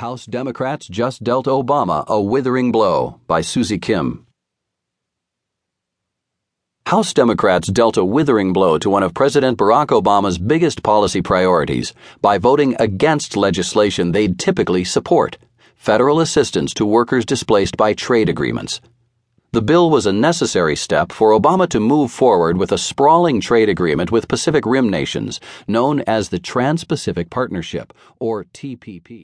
House Democrats just dealt Obama a withering blow by Suzy Khimm. House Democrats dealt a withering blow to one of President Barack Obama's biggest policy priorities by voting against legislation they'd typically support federal assistance to workers displaced by trade agreements. The bill was a necessary step for Obama to move forward with a sprawling trade agreement with Pacific Rim nations known as the Trans Pacific Partnership, or TPP.